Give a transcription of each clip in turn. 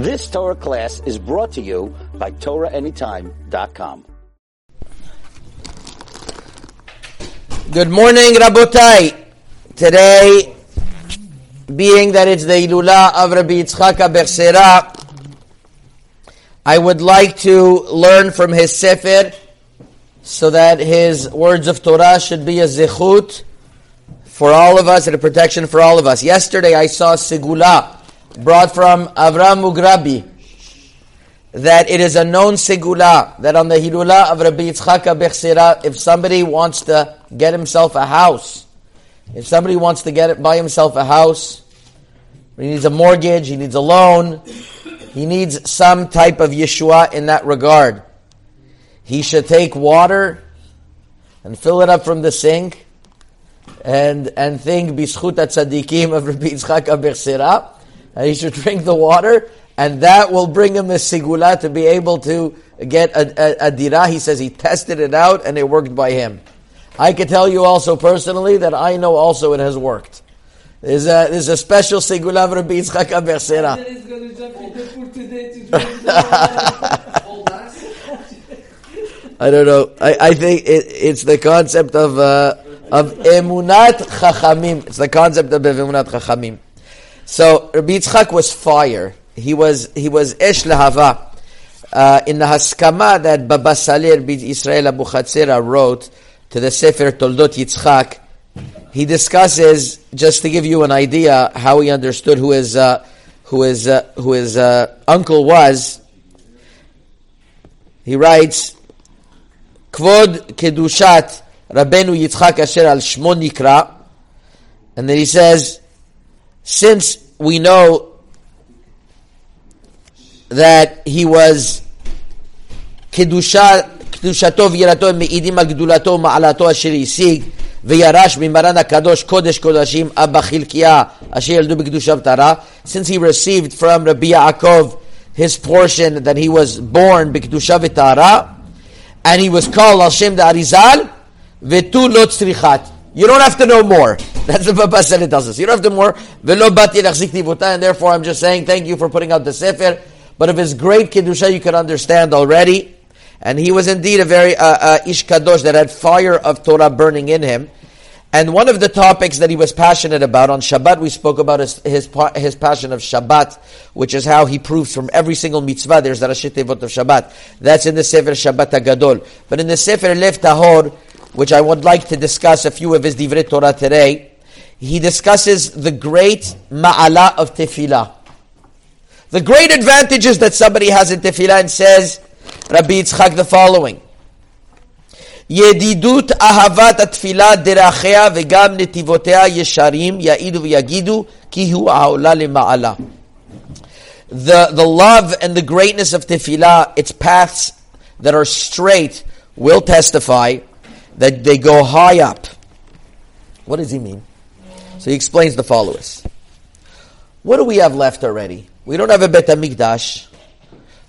This Torah class is brought to you by TorahAnytime.com. Good morning, Rabotai. Today, being that it's the Ilula of Rabbi Yitzchak Bersera, I would like to learn from his Sefer so that his words of Torah should be a zechut for all of us and a protection for all of us. Yesterday I saw Segula brought from Avram Mugrabi that it is a known Segula that on the Hilula of Rabbi Yitzchak Bechsera, if somebody wants to get himself a house, if somebody wants to get it, buy himself a house, he needs a mortgage, he needs a loan, he needs some type of Yeshua in that regard. He should take water and fill it up from the sink and and think bischut tzaddikim of Rabbi Yitzchak Abichsira, and he should drink the water, and that will bring him a sigula to be able to get a, a, a dira. He says he tested it out and it worked by him. I can tell you also personally that I know also it has worked. There's a, there's a special sigula of Rabbi Yitzchak Abichsira. I don't know. I, I think it, it's the concept of uh, of emunat chachamim. It's the concept of emunat chachamim. So Rabbi Yitzchak was fire. He was he was esh lehava. Uh, in the Haskama that Baba Sali, Rabbi Israel Abu Khatsira wrote to the Sefer Toldot Yitzchak, he discusses just to give you an idea how he understood who his uh, who his uh, who his uh, uncle was. He writes, "Kvod kedushat Rabenu Yitzchak Asher al Shmo Nikra," and then he says since we know that he was קדושה, קדושתו ויראתו הם מעידים על גדולתו ומעלתו אשר השיג וירש ממרן הקדוש קודש קודשים אבא חלקיה אשר ילדו בקדושה וטהרה since he received from רבי יעקב his portion that he was born בקדושה וטהרה and he was called Al Shem Arizal Vetu Lo Tzrichat. You don't have to know more. That's Baba said it tells us. You don't have to more. And therefore I'm just saying thank you for putting out the Sefer. But of his great Kiddusha you can understand already. And he was indeed a very uh, uh, Ish Kadosh that had fire of Torah burning in him. And one of the topics that he was passionate about on Shabbat, we spoke about his, his, his passion of Shabbat, which is how he proves from every single mitzvah there's a Rashi Tevot of Shabbat. That's in the Sefer Shabbat Agadol. But in the Sefer Lev Tahor, which I would like to discuss a few of his Divrei Torah today, he discusses the great ma'ala of tefillah. The great advantages that somebody has in tefillah and says, Rabbi Yitzchak the following. ידידות אהבת התפילה דרכיה וגם נתיבותיה ישרים יעידו ויגידו כי הוא העולה למעלה. The, the love and the greatness of tefillah, its paths that are straight, will testify that they go high up. What does he mean? So he explains the followers. What do we have left already? We don't have a Bet HaMikdash.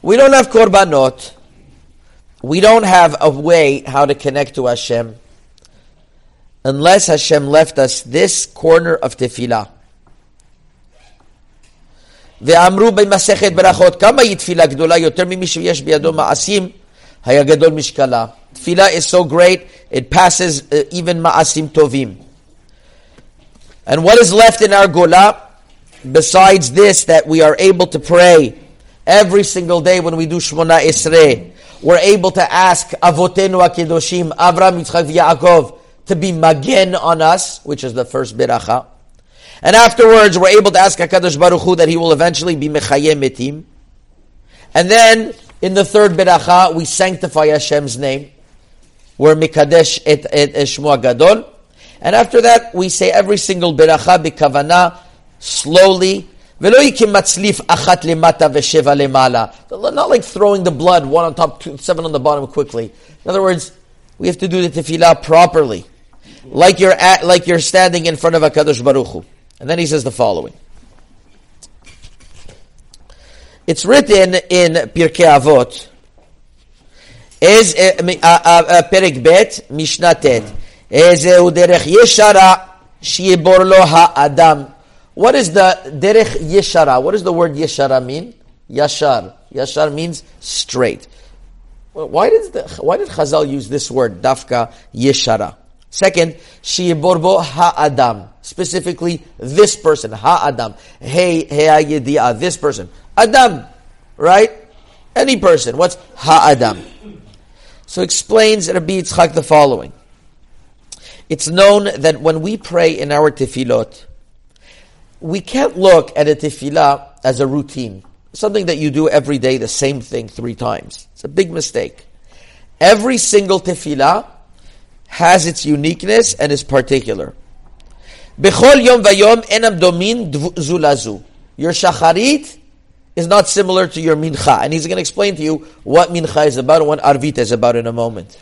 We don't have Korbanot we don't have a way how to connect to Hashem unless Hashem left us this corner of tefillah. ואמרו במסכת ברכות, כמה היא תפילה גדולה יותר ממי שיש בידו מעשים, היה גדול משקלה. Tefillah is so great, it passes uh, even maasim tovim. And what is left in our gola, besides this, that we are able to pray every single day when we do Shmona Esrei, we're able to ask Avotenu Akedoshim, Avram, Yitzchak, Yaakov, to be magen on us, which is the first biracha. And afterwards, we're able to ask Hakadosh Baruch Hu that He will eventually be mechayem mitim. And then in the third biracha, we sanctify Hashem's name. We're mikadesh et, et, et gadol. And after that, we say every single beracha bikavana, slowly. Not like throwing the blood one on top, two, seven on the bottom quickly. In other words, we have to do the tefillah properly, like you're at, like you're standing in front of a kadosh baruch Hu. And then he says the following. It's written in Pirkei Avot, is eh, uh, uh, uh, Perik Bet mishnate. Derech yeshara lo ha'adam. What is the derech yeshara? What does the word yeshara mean? Yashar. Yashar means straight. Why did the, why did Chazal use this word dafka yeshara? Second, shiborbo ha'adam. Specifically, this person ha'adam. Hey hey, This person adam, right? Any person. What's ha'adam? So explains Rabbi Yitzchak the following. It's known that when we pray in our tefillot, we can't look at a tefillah as a routine. Something that you do every day, the same thing three times. It's a big mistake. Every single tefillah has its uniqueness and is particular. Bechol yom vayom enam domin zulazu. Your shacharit is not similar to your mincha. And he's going to explain to you what mincha is about and what arvit is about in a moment.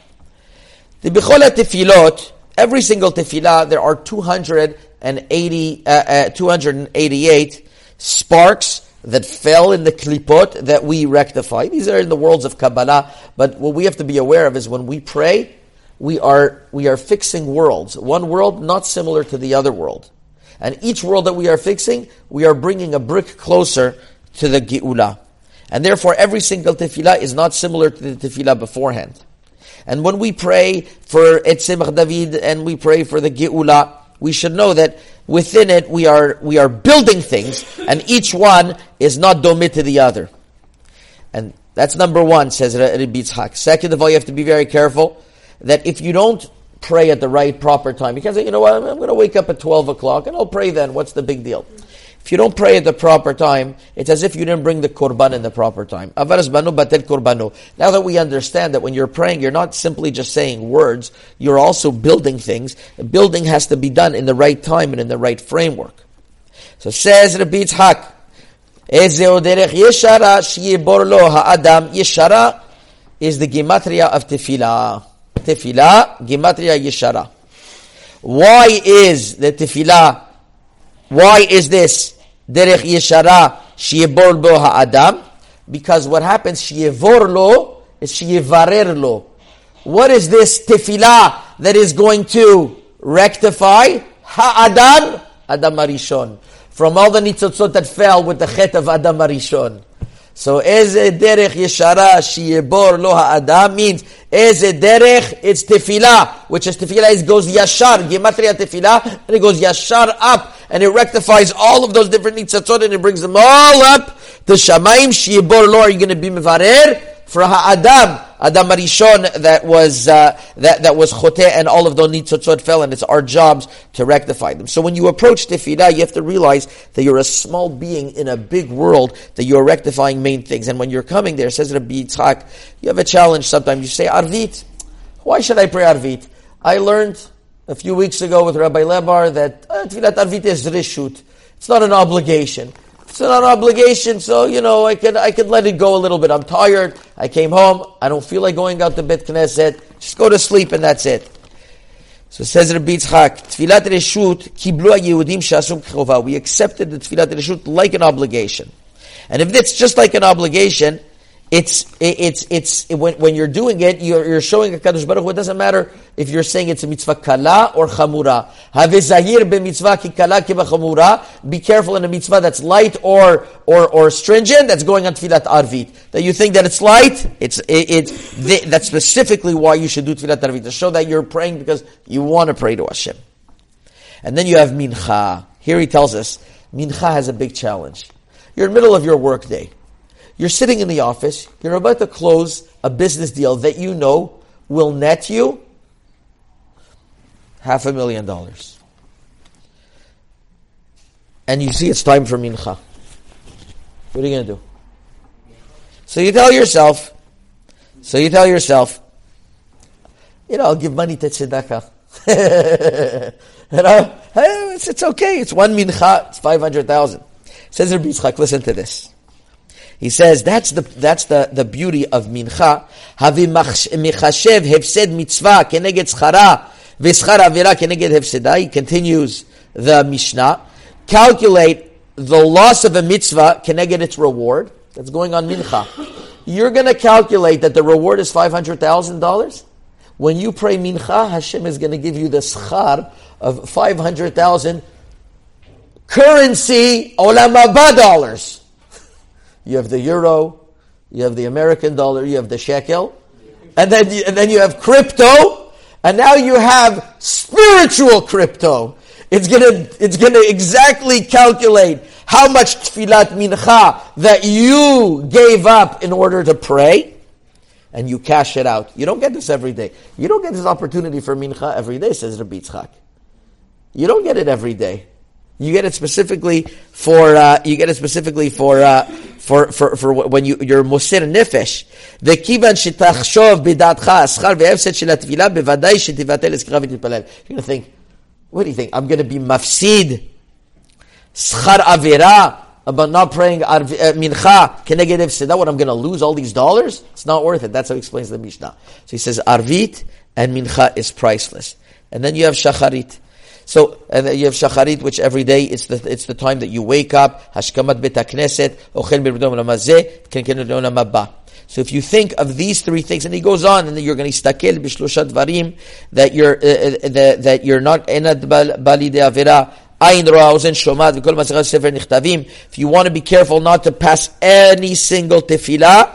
The Bechol tefillot, every single tefillah, there are 280, uh, uh, 288 sparks that fell in the klipot that we rectify. These are in the worlds of Kabbalah, but what we have to be aware of is when we pray, we are, we are fixing worlds. One world not similar to the other world. And each world that we are fixing, we are bringing a brick closer to the Geula. And therefore, every single tefillah is not similar to the tefillah beforehand. And when we pray for Etzemach David and we pray for the Geula, we should know that within it we are, we are building things, and each one is not domit to the other. And that's number one, says Rabbi Yitzhak. Second of all, you have to be very careful that if you don't pray at the right proper time, you can't say, you know what, I'm going to wake up at 12 o'clock and I'll pray then. What's the big deal? If you don't pray at the proper time, it's as if you didn't bring the korban in the proper time. Now that we understand that when you're praying, you're not simply just saying words, you're also building things. Building has to be done in the right time and in the right framework. So says Yeshara ha'adam. Yeshara is the gematria of tefillah. Tefillah, gematria yeshara. Why is the tefillah why is this? Derech yeshara sheyebor bo ha'adam? Because what happens, sheyevor lo, is sheyevarer lo. What is this tefillah that is going to rectify? Ha'adam, Adam Arishon. From all the nitzotzot that fell with the chet of Adam Arishon. So eze derech yeshara sheyebor lo ha'adam means eze derech, it's tefillah, which is tefillah is goes yashar, gematria tefillah, and it goes yashar up and it rectifies all of those different nitzatzot and it brings them all up to Shamaim Shiyibor Lo. Are you going to be Mevarer? For Ha'adam, Adam Arishon that was, uh, that, that was Chote and all of those nitzatzot fell and it's our jobs to rectify them. So when you approach Tefillah, you have to realize that you're a small being in a big world that you're rectifying main things. And when you're coming there, says Rabbi Yitzhak, you have a challenge sometimes. You say, Arvit, why should I pray Arvit? I learned a few weeks ago with Rabbi Lebar that uh, Arvit is rishut. It's not an obligation. It's not an obligation, so you know I could I could let it go a little bit. I'm tired. I came home. I don't feel like going out to Bet Knesset. Just go to sleep and that's it. So says Rabbi Yitzchak, Tfilat Reshut kiblu Yehudim shasum chova. We accepted the Tfilat Reshut like an obligation, and if it's just like an obligation, it's it's it's when, when you're doing it, you're, you're showing a Kadosh Baruch. It doesn't matter if you're saying it's a mitzvah kala or chamura. Have zahir be mitzvah ki kala ki chamura. Be careful in a mitzvah that's light or or or stringent. That's going on tefillat arvit. That you think that it's light. It's it, it that's specifically why you should do tefillat arvit to show that you're praying because you want to pray to Hashem. And then you have mincha. Here he tells us mincha has a big challenge. You're in the middle of your workday. You're sitting in the office, you're about to close a business deal that you know will net you half a million dollars. And you see it's time for mincha. What are you going to do? So you tell yourself, so you tell yourself, you know, I'll give money to tzedakah. you know, it's, it's okay. It's one mincha. It's 500,000. Says Rabbi Yitzchak, listen to this. He says that's the that's the, the beauty of mincha. Havi michashev hefsed mitzvah keneged schara v'schar avira keneged hefseda. He continues the Mishnah. Calculate the loss of a mitzvah keneged its reward. That's going on mincha. You're going to calculate that the reward is five hundred thousand dollars. When you pray mincha, Hashem is going to give you the schar of five hundred thousand currency olam dollars. You have the euro, you have the American dollar, you have the shekel, and then you, and then you have crypto, and now you have spiritual crypto. It's gonna it's gonna exactly calculate how much tfilat mincha that you gave up in order to pray, and you cash it out. You don't get this every day. You don't get this opportunity for mincha every day, says Rabbi Yitzchak. You don't get it every day. You get it specifically for uh, you get it specifically for uh, for, for, for when you you're musir nefesh. The kivan shetachshov bidatcha aschar ve'efset shel atfila bevadai shetivatel eskira v'tipalel. You're gonna think, what do you think? I'm gonna be mafsid schar avera about not praying uh, mincha keneged that what I'm gonna lose all these dollars? It's not worth it. That's how he explains the Mishnah. So he says arvit and mincha is priceless, and then you have shacharit. So and you have shacharit, which every day it's the it's the time that you wake up. Hashkamat bet ochel ken So if you think of these three things, and he goes on, and then you're going to stakel b'shloshat varim that you're uh, uh, that, that you're not enad bali de avera. If you want to be careful not to pass any single tefillah,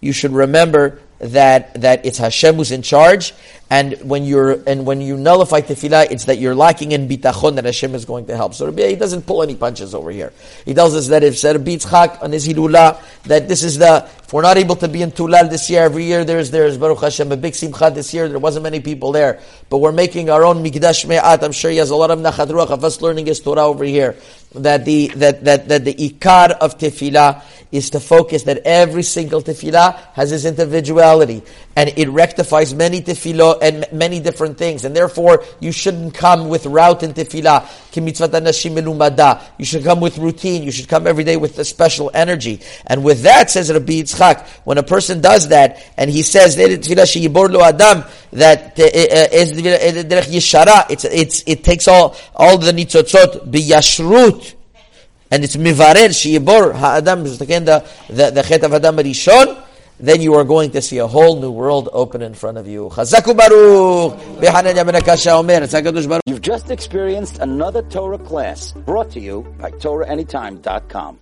you should remember that that it's Hashem who's in charge, and when you're and when you nullify tefillah, it's that you're lacking in bitachon that Hashem is going to help. So Rabbi, he doesn't pull any punches over here. He tells us that if Rabbi Yitzchak on his hilula, that this is the if we're not able to be in Tulal this year, every year there's there's Baruch Hashem a big simcha this year. There wasn't many people there, but we're making our own mikdash me'at. I'm sure he has a lot of nachat ruach of us learning his Torah over here. That the that that that the ikar of tefillah is to focus that every single tefillah has its individuality and it rectifies many tefillah and many different things. And therefore, you shouldn't come with route in tefillah. You should come with routine. You should come every day with a special energy. And with that, says Rabbi Yitzchak, when a person does that, and he says that eh, eh, eh, it's, it's, it takes all, all the nitzotzot biyashrut, and it's mivarel sheyibor ha'adam the the the chet of Adam Rishon, then you are going to see a whole new world open in front of you. You've just experienced another Torah class brought to you by TorahAnytime.com.